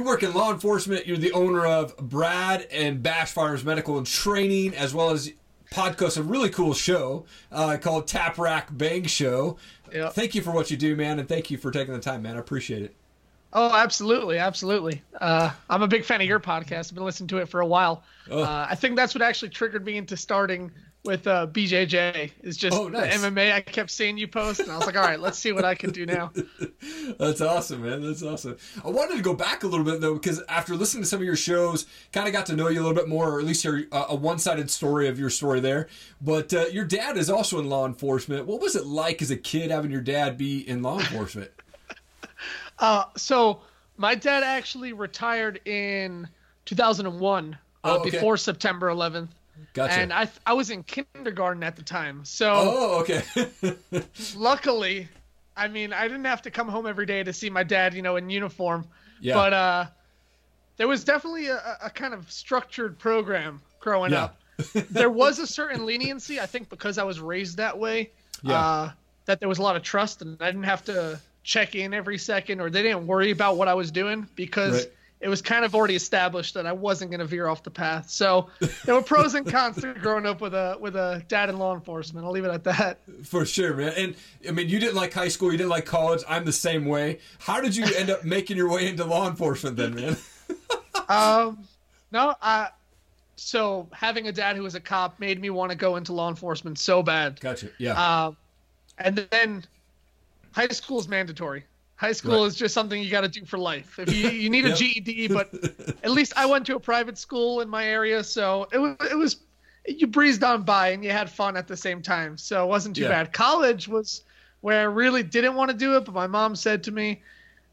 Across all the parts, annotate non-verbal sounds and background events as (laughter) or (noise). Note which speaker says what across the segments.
Speaker 1: you work in law enforcement. You're the owner of Brad and Bash Firearms Medical and Training, as well as podcast, a really cool show uh, called Tap Rack Bang Show.
Speaker 2: Yep.
Speaker 1: Thank you for what you do, man, and thank you for taking the time, man. I appreciate it.
Speaker 2: Oh, absolutely, absolutely. Uh, I'm a big fan of your podcast. I've been listening to it for a while.
Speaker 1: Oh.
Speaker 2: Uh, I think that's what actually triggered me into starting with uh, BJJ. Is just
Speaker 1: Oh, nice.
Speaker 2: the MMA. I kept seeing you post, and I was like, all right, let's see what I can do now. (laughs)
Speaker 1: That's awesome, man. That's awesome. I wanted to go back a little bit though, because after listening to some of your shows, kind of got to know you a little bit more, or at least your uh, a one-sided story of your story there. But uh, your dad is also in law enforcement. What was it like as a kid having your dad be in law enforcement? (laughs)
Speaker 2: Uh, so my dad actually retired in 2001, uh,
Speaker 1: Oh, okay.
Speaker 2: before September 11th,
Speaker 1: Gotcha.
Speaker 2: and I I was in kindergarten at the time. So
Speaker 1: oh, okay. (laughs)
Speaker 2: luckily, I mean, I didn't have to come home every day to see my dad, you know, in uniform.
Speaker 1: Yeah.
Speaker 2: But uh, there was definitely a, a kind of structured program growing
Speaker 1: Yeah.
Speaker 2: up. there was a certain leniency, I think, because I was raised that way.
Speaker 1: Yeah.
Speaker 2: Uh, that there was a lot of trust, and I didn't have to check in every second, or they didn't worry about what I was doing because.
Speaker 1: Right.
Speaker 2: It was kind of already established that I wasn't going to veer off the path. So there were pros and cons to growing up with a with a dad in law enforcement. I'll leave it at that.
Speaker 1: For sure, man. And I mean, you didn't like high school, you didn't like college. I'm the same way. How did you end up making your way into law enforcement then, man? (laughs)
Speaker 2: Um, no, I. So having a dad who was a cop made me want to go into law enforcement so bad.
Speaker 1: Gotcha. Yeah.
Speaker 2: Um, and then high school is mandatory. High school
Speaker 1: Right.
Speaker 2: is just something you got to do for life. If you you need a (laughs)
Speaker 1: Yep.
Speaker 2: GED, but at least I went to a private school in my area, so it was it was you breezed on by and you had fun at the same time, so it wasn't too
Speaker 1: Yeah.
Speaker 2: bad. College was where I really didn't want to do it, but my mom said to me,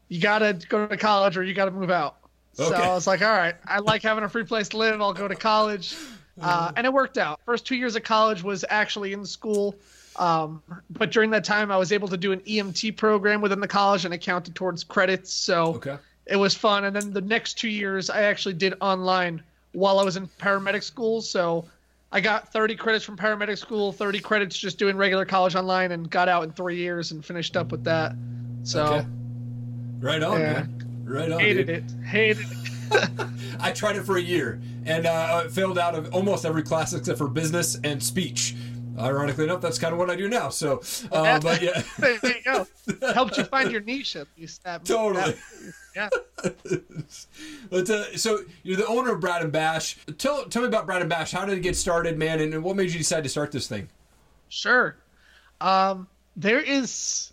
Speaker 2: "You got to go to college or you got to move out." So
Speaker 1: Okay.
Speaker 2: I was like, "All right, I like having a free place to live. I'll go to college," (laughs) uh, and it worked out. First two years of college was actually in school. Um, but during that time, I was able to do an EMT program within the college, and it counted towards credits. So
Speaker 1: okay.
Speaker 2: it was fun. And then the next two years, I actually did online while I was in paramedic school. So I got 30 credits from paramedic school, 30 credits just doing regular college online, and got out in three years and finished up with that. So
Speaker 1: Okay. Right on,
Speaker 2: Yeah.
Speaker 1: man. Right on.
Speaker 2: hated
Speaker 1: dude.
Speaker 2: it, hated it. (laughs)
Speaker 1: I tried it for a year and uh, failed out of almost every class except for business and speech. Ironically enough, that's kind of what I do now. So, (laughs) uh, but yeah, (laughs)
Speaker 2: there you go. Helped you find your niche at least. That,
Speaker 1: Totally.
Speaker 2: that- yeah. (laughs)
Speaker 1: but uh, so you're the owner of Brad and Bash. Tell tell me about Brad and Bash. How did it get started, man? And, and what made you decide to start this thing?
Speaker 2: Sure. Um, there is,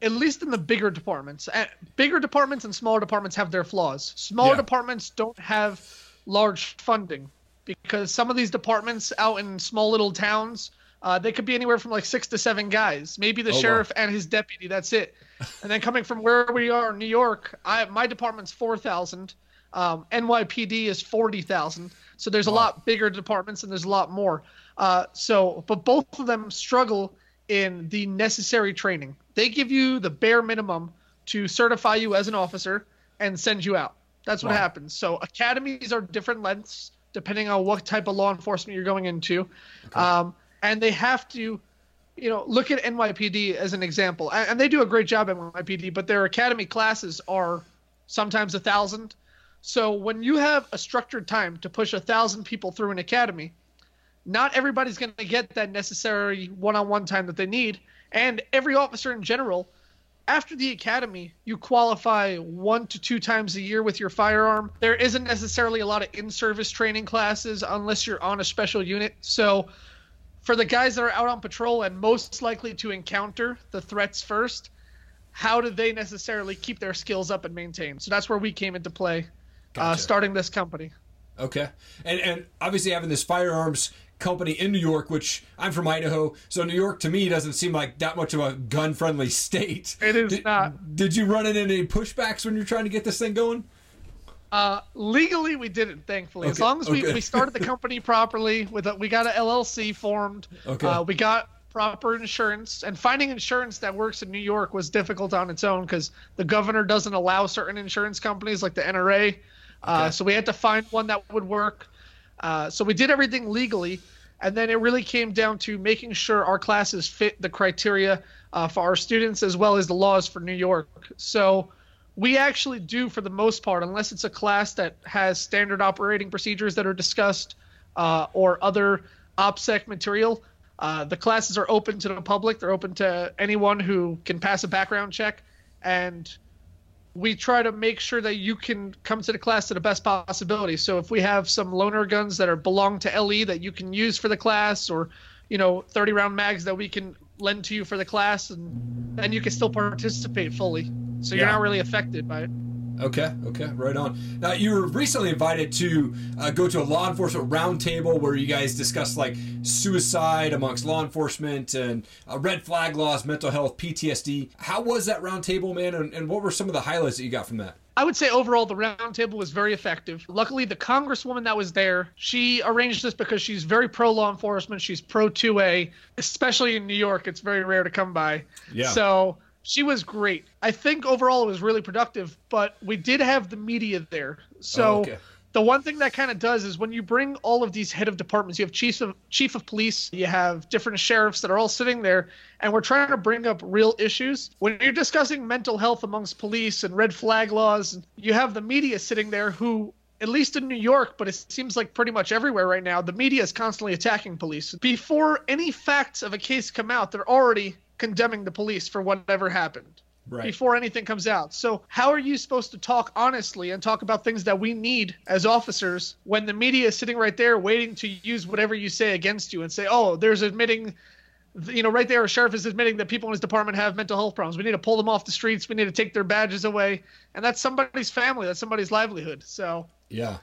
Speaker 2: at least in the bigger departments, uh, bigger departments and smaller departments have their flaws. Smaller
Speaker 1: Yeah.
Speaker 2: departments don't have large funding because some of these departments out in small little towns, uh, they could be anywhere from like six to seven guys. Maybe the
Speaker 1: Oh, wow.
Speaker 2: sheriff and his deputy. That's it. and then coming from where we are in New York, I my department's four thousand. Um, NYPD is forty thousand. So there's a lot bigger departments and there's a lot more. Uh, so, but both of them struggle in the necessary training. They give you the bare minimum to certify you as an officer and send you out. That's what
Speaker 1: Wow.
Speaker 2: happens. So academies are different lengths depending on what type of law enforcement you're going into, um, and they have to, you know, look at NYPD as an example, and, they do a great job at NYPD. But their academy classes are sometimes a thousand. So when you have a structured time to push a thousand people through an academy, not everybody's going to get that necessary one-on-one time that they need and every officer in general after the academy you qualify one to two times a year with your firearm there isn't necessarily a lot of in-service training classes unless you're on a special unit so for the guys that are out on patrol and most likely to encounter the threats first how do they necessarily keep their skills up and maintain so that's where we came into play uh, starting this company
Speaker 1: Okay, and and obviously having this firearms company in New York, which I'm from Idaho, so New York to me doesn't seem like that much of a gun-friendly (laughs) state.
Speaker 2: It is
Speaker 1: did,
Speaker 2: not.
Speaker 1: Did you run into any pushbacks when you're trying to get this thing going?
Speaker 2: Uh, legally, we didn't, thankfully. As long as we,
Speaker 1: okay.
Speaker 2: we started the (laughs) company properly, with a, we got an LLC formed.
Speaker 1: Okay.
Speaker 2: Uh, we got proper insurance, and finding insurance that works in New York was difficult on its own because the governor doesn't allow certain insurance companies like the NRA. Uh,
Speaker 1: Okay.
Speaker 2: so we had to find one that would work. Uh, so we did everything legally, and then it really came down to making sure our classes fit the criteria uh, for our students as well as the laws for New York. So we actually do for the most part, unless it's a class that has standard operating procedures that are discussed uh, or other OPSEC material. Uh, the classes are open to the public. They're open to anyone who can pass a background check, and we try to make sure that you can come to the class to the best possibility. So if we have some loaner guns that are belong to LE that you can use for the class, or you know, 30 round mags that we can lend to you for the class, and then you can still participate fully. So you're not really affected by it.
Speaker 1: Okay, okay, right on. Now, you were recently invited to uh, go to a law enforcement roundtable where you guys discussed like suicide amongst law enforcement and uh, red flag laws, mental health, PTSD. How was that roundtable, man? And, and what were some of the highlights that you got from that?
Speaker 2: I would say overall the roundtable was very effective. Luckily, the congresswoman that was there, she arranged this because she's very pro law enforcement. She's pro 2A, especially in New York. It's very rare to come by.
Speaker 1: Yeah.
Speaker 2: So she was great. I think overall it was really productive, but we did have the media there. So
Speaker 1: Oh, okay.
Speaker 2: the one thing that kind of does is when you bring all of these head of departments, you have chief of chief of police, you have different sheriffs that are all sitting there, and we're trying to bring up real issues. When you're discussing mental health amongst police and red flag laws, you have the media sitting there who. At least in New York, but it seems like pretty much everywhere right now, the media is constantly attacking police. Before any facts of a case come out, they're already condemning the police for whatever happened
Speaker 1: Right.
Speaker 2: before anything comes out. So, how are you supposed to talk honestly and talk about things that we need as officers when the media is sitting right there waiting to use whatever you say against you and say, "Oh, there's admitting you know, right there, a sheriff is admitting that people in his department have mental health problems. We need to pull them off the streets. We need to take their badges away, and that's somebody's family. That's somebody's livelihood. So,
Speaker 1: Yeah.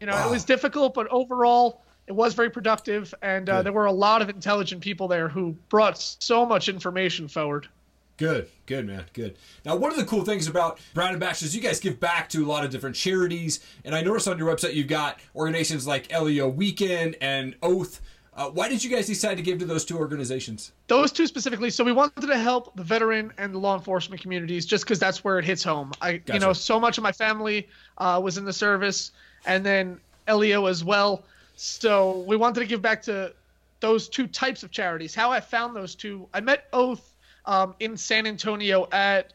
Speaker 2: you know,
Speaker 1: Wow.
Speaker 2: it was difficult, but overall, it was very productive, and uh, there were a lot of intelligent people there who brought so much information forward.
Speaker 1: Good, good, man, good. Now, one of the cool things about Brown and Bash is you guys give back to a lot of different charities, and I noticed on your website you've got organizations like LEO Weekend and Oath. Uh, why did you guys decide to give to those two organizations?
Speaker 2: Those two specifically. So we wanted to help the veteran and the law enforcement communities, just because that's where it hits home. I, you know, so much of my family uh, was in the service, and then LEO as well. So we wanted to give back to those two types of charities. How I found those two, I met Oath um, in San Antonio at.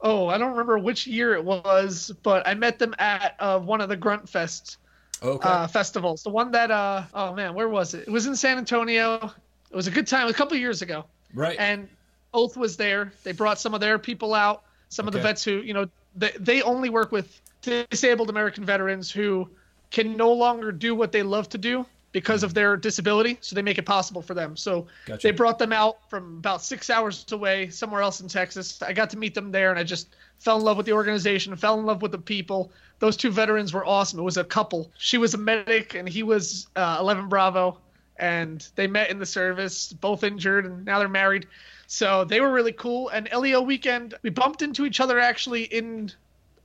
Speaker 2: Oh, I don't remember which year it was, but I met them at uh, one of the Grunt Fests
Speaker 1: Okay.
Speaker 2: uh, festivals. The one that, uh, oh man, where was it? It was in San Antonio. It was a good time. A couple years ago
Speaker 1: right.
Speaker 2: and Oath was there. They brought some of their people out, some of the vets who, you know, they, they only work with disabled American veterans who can no longer do what they love to do because of their disability. So they make it possible for them. So
Speaker 1: Gotcha.
Speaker 2: they brought them out from about six hours away, somewhere else in Texas. I got to meet them there and I just fell in love with the organization, fell in love with the people. Those two veterans were awesome. It was a couple. She was a medic and he was uh, 11 Bravo and they met in the service, both injured, and now they're married. So they were really cool. And LEO weekend, we bumped into each other actually in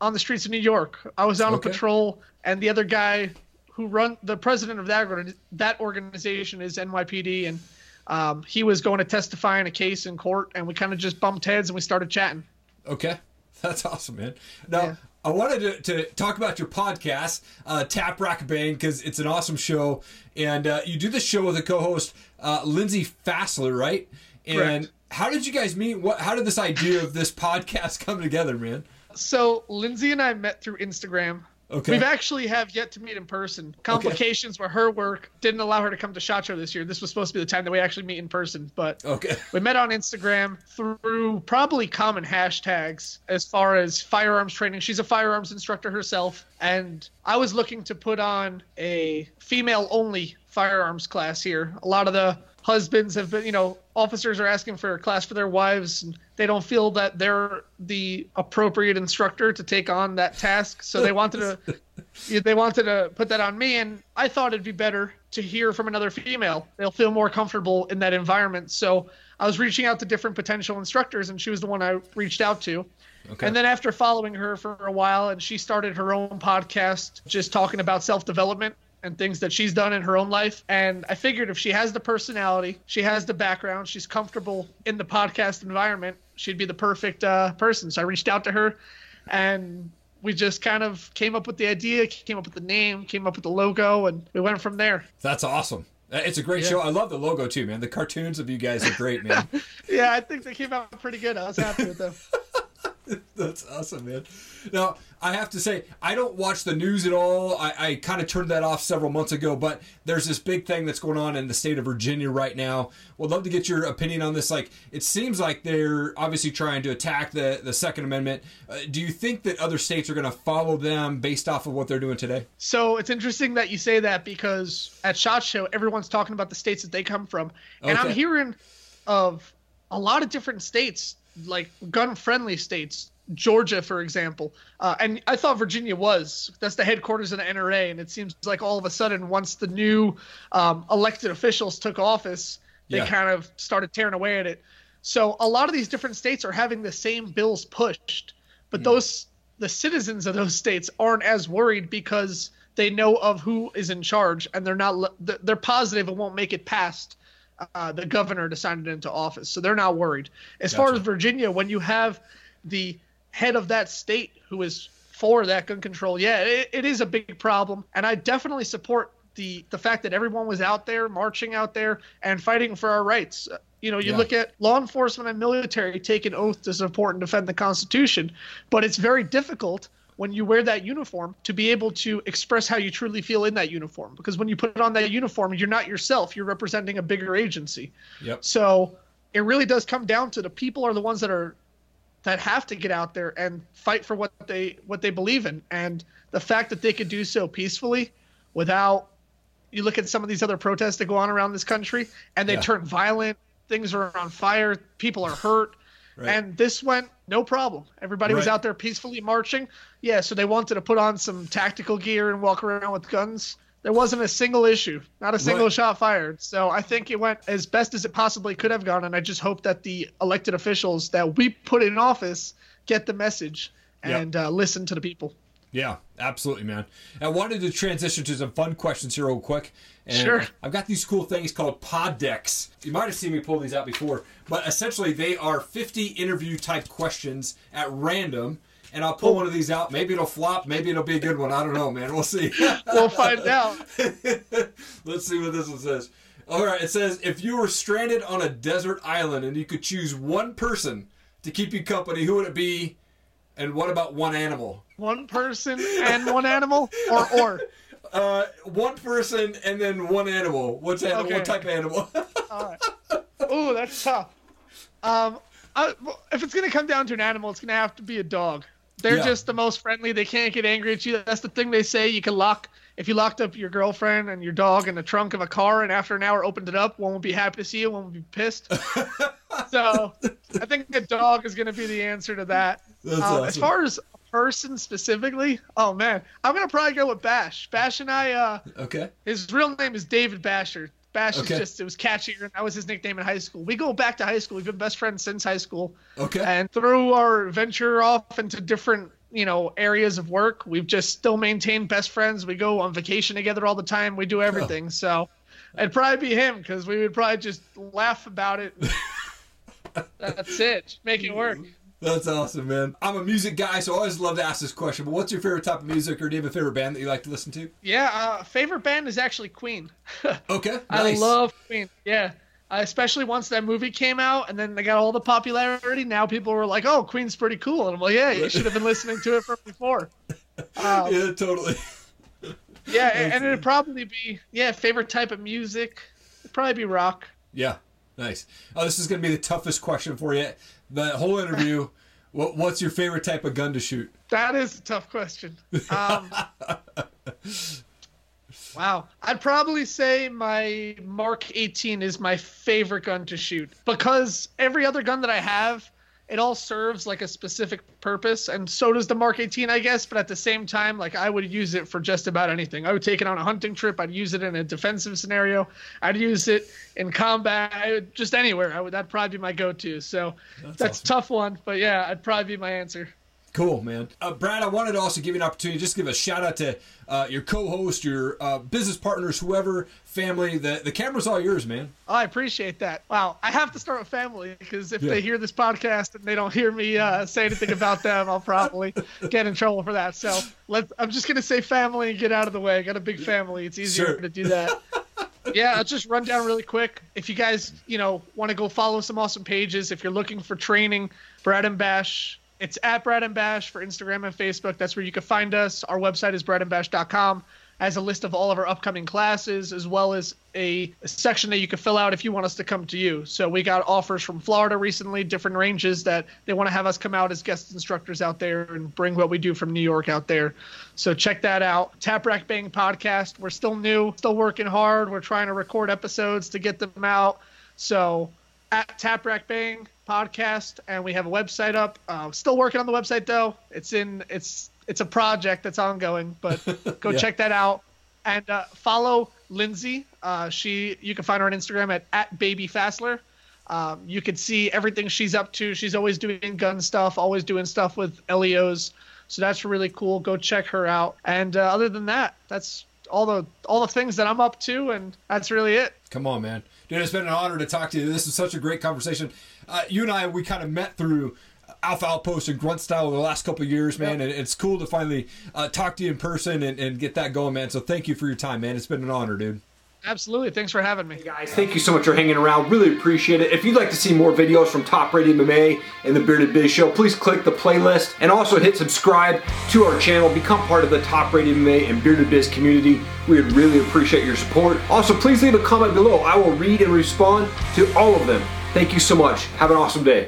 Speaker 2: on the streets of New York. I was out
Speaker 1: Okay.
Speaker 2: on patrol, and the other guy who run the president of that that organization is NYPD, and um, he was going to testify in a case in court, and we kind of just bumped heads and we started chatting.
Speaker 1: Okay, (laughs) that's awesome, man. Now,
Speaker 2: Yeah.
Speaker 1: I wanted to, to talk about your podcast, uh, Tap Rack Bang, because it's an awesome show, and uh, you do the show with a co-host, uh, Lindsay Fassler, right? And
Speaker 2: Correct.
Speaker 1: how did you guys meet? What? How did this idea of this (laughs) podcast come together, man?
Speaker 2: So Lindsay and I met through Instagram.
Speaker 1: Okay.
Speaker 2: We've actually have yet to meet in person. Complications where her work didn't allow her to come to SHOT Show this year. This was supposed to be the time that we actually meet in person, but
Speaker 1: Okay. (laughs)
Speaker 2: we met on Instagram through probably common hashtags as far as firearms training. She's a firearms instructor herself, and I was looking to put on a female only firearms class here. A lot of the husbands have been, you know, officers are asking for a class for their wives, and they don't feel that they're the appropriate instructor to take on that task. So they wanted to (laughs) they wanted to put that on me and i thought it'd be better to hear from another female they'll feel more comfortable in that environment so i was reaching out to different potential instructors and she was the one i reached out to
Speaker 1: Okay.
Speaker 2: and then after following her for a while and she started her own podcast just talking about self-development and things that she's done in her own life and i figured if she has the personality she has the background she's comfortable in the podcast environment she'd be the perfect uh, person so i reached out to her and we just kind of came up with the idea, came up with the name, came up with the logo, and we went from there.
Speaker 1: That's awesome. Uh, It's a great
Speaker 2: Yeah.
Speaker 1: show. I love the logo too, man. The cartoons of you guys are great, man. (laughs)
Speaker 2: Yeah, I think they came out pretty good. I was happy with them. (laughs) (laughs)
Speaker 1: That's awesome, man. Now, I have to say, I don't watch the news at all. I, I kind of turned that off several months ago, but there's this big thing that's going on in the state of Virginia right now. Would love to get your opinion on this. Like, it seems like they're obviously trying to attack the, the Second Amendment. Uh, do you think that other states are going to follow them based off of what they're doing today?
Speaker 2: So it's interesting that you say that because at SHOT Show, everyone's talking about the states that they come from. And
Speaker 1: Okay.
Speaker 2: I'm hearing of a lot of different states, like gun friendly states, Georgia, for example. Uh, and I thought Virginia was. That's the headquarters of the NRA. And it seems like all of a sudden, once the new um, elected officials took office, they
Speaker 1: Yeah.
Speaker 2: kind of started tearing away at it. So a lot of these different states are having the same bills pushed, but those the citizens of those states aren't as worried because they know of who is in charge and they're not they're positive it won't make it past uh, the governor to sign it into office, so they're not worried. As far as Virginia, when you have the head of that state who is for that gun control, yeah, it, it is a big problem, and I definitely support the the fact that everyone was out there marching out there and fighting for our rights. Uh, You know, you
Speaker 1: Yeah.
Speaker 2: look at law enforcement and military take an oath to support and defend the Constitution, but it's very difficult when you wear that uniform to be able to express how you truly feel in that uniform. Because when you put on that uniform, you're not yourself; you're representing a bigger agency.
Speaker 1: Yep.
Speaker 2: So it really does come down to the people are the ones that are that have to get out there and fight for what they what they believe in, and the fact that they could do so peacefully without you look at some of these other protests that go on around this country and they
Speaker 1: Yeah.
Speaker 2: turn violent things are on fire people are hurt
Speaker 1: Right.
Speaker 2: and this went no problem. Everybody was out there peacefully marching. Yeah so they wanted to put on some tactical gear and walk around with guns. There wasn't a single issue. Not a single
Speaker 1: Right.
Speaker 2: shot fired. So i think it went as best as it possibly could have gone and i just hope that the elected officials that we put in office get the message
Speaker 1: Yep.
Speaker 2: and uh, listen to the people
Speaker 1: Yeah, absolutely, man. I wanted to transition to some fun questions here, real quick. And
Speaker 2: Sure.
Speaker 1: I've got these cool things called pod decks. You might have seen me pull these out before, but essentially they are 50 interview type questions at random. And I'll pull oh. one of these out. Maybe it'll flop. Maybe it'll be a good one. I don't know, man. We'll see. (laughs)
Speaker 2: we'll find out (laughs)
Speaker 1: Let's see what this one says. All right, it says if you were stranded on a desert island and you could choose one person to keep you company, who would it be? And what about one animal?
Speaker 2: one person and one animal or (laughs) or
Speaker 1: Uh, one person and then one animal. What's animal?
Speaker 2: Okay.
Speaker 1: What type of animal? (laughs)
Speaker 2: oh that's tough um I, if it's gonna come down to an animal it's gonna have to be a dog they're
Speaker 1: Yeah.
Speaker 2: just the most friendly they can't get angry at you that's the thing they say you can lock if you locked up your girlfriend and your dog in the trunk of a car and after an hour opened it up one will be happy to see you one will be pissed (laughs) so i think a dog is gonna be the answer to that
Speaker 1: That's
Speaker 2: Um, As far as a person specifically, oh man, I'm gonna probably go with Bash. Bash and I, uh,
Speaker 1: okay.
Speaker 2: his real name is David Basher. Bash
Speaker 1: Okay.
Speaker 2: is just it was catchier, and that was his nickname in high school. We go back to high school. We've been best friends since high school,
Speaker 1: Okay.
Speaker 2: and through our venture off into different you know areas of work, we've just still maintained best friends. We go on vacation together all the time. We do everything. So it'd probably be him because we would probably just laugh about it. (laughs) That's it. Make it work.
Speaker 1: That's awesome, man. I'm a music guy, so I always love to ask this question. But what's your favorite type of music, or do you have a favorite band that you like to listen to?
Speaker 2: Yeah, uh, favorite band is actually Queen. (laughs)
Speaker 1: Okay.
Speaker 2: I love Queen. Yeah. Uh, especially once that movie came out and then they got all the popularity. Now people were like, oh, Queen's pretty cool. And I'm like, yeah, you should have been listening to it from before. Um, (laughs)
Speaker 1: Yeah, totally.
Speaker 2: yeah, and, and it'd probably be, yeah, favorite type of music. It'd probably be rock.
Speaker 1: Yeah, nice. Oh, this is going to be the toughest question for you. The whole interview. (laughs) what, what's your favorite type of gun to shoot?
Speaker 2: That is a tough question. Um, (laughs) wow. I'd probably say my Mark 18 is my favorite gun to shoot because every other gun that I have, it all serves like a specific purpose, and so does the Mark 18, I guess. But at the same time, like I would use it for just about anything. I would take it on a hunting trip. I'd use it in a defensive scenario. I'd use it in combat. I would, just anywhere. I would. That'd probably be my go-to. So that's,
Speaker 1: awesome.
Speaker 2: a tough one, but yeah, I'd probably be my answer.
Speaker 1: Cool, man. Uh, Brad, I wanted to also give you an opportunity, just give a shout out to uh, your co-host, your uh, business partners, whoever, family. The the camera's all yours, man.
Speaker 2: Oh, I appreciate that. Wow, I have to start with family because if
Speaker 1: Yeah.
Speaker 2: they hear this podcast and they don't hear me uh, say anything about them, I'll probably (laughs) get in trouble for that. So let I'm just gonna say family and get out of the way. I got a big family; it's easier
Speaker 1: Sure.
Speaker 2: to do that. (laughs) yeah, I'll just run down really quick. If you guys, you know, want to go follow some awesome pages, if you're looking for training, Brad and Bash it's at Brad and Bash for Instagram and Facebook. That's where you can find us. Our website is bradandbash.com as a list of all of our upcoming classes, as well as a, a, section that you can fill out if you want us to come to you. So we got offers from Florida recently, different ranges that they want to have us come out as guest instructors out there and bring what we do from New York out there. So check that out. Tap Rack Bang podcast. We're still new, still working hard. We're trying to record episodes to get them out. So at Tap Rack Bang podcast, and we have a website up. Uh, still working on the website though. It's in it's it's a project that's ongoing, but (laughs) go yeah. check that out and uh, follow Lindsay. Uh, she you can find her on Instagram at at baby Fassler. Um, you can see everything she's up to. She's always doing gun stuff, always doing stuff with LEOs. So that's really cool. Go check her out. And uh, other than that, that's all the all the things that I'm up to, and that's really it.
Speaker 1: Come on, man, dude! It's been an honor to talk to you. This is such a great conversation. Uh, you and I, we kind of met through Alpha Outpost and Grunt Style over the last couple years, man. Yep. And it's cool to finally uh, talk to you in person and, and get that going, man. So thank you for your time, man. It's been an honor, dude.
Speaker 2: Absolutely. Thanks for having me.
Speaker 3: Hey guys, thank you so much for hanging around. Really appreciate it. If you'd like to see more videos from Top Rated MMA and the Bearded Biz Show, please click the playlist and also hit subscribe to our channel. Become part of the Top Rated MMA and Bearded Biz community. We would really appreciate your support. Also, please leave a comment below. I will read and respond to all of them. Thank you so much. Have an awesome day.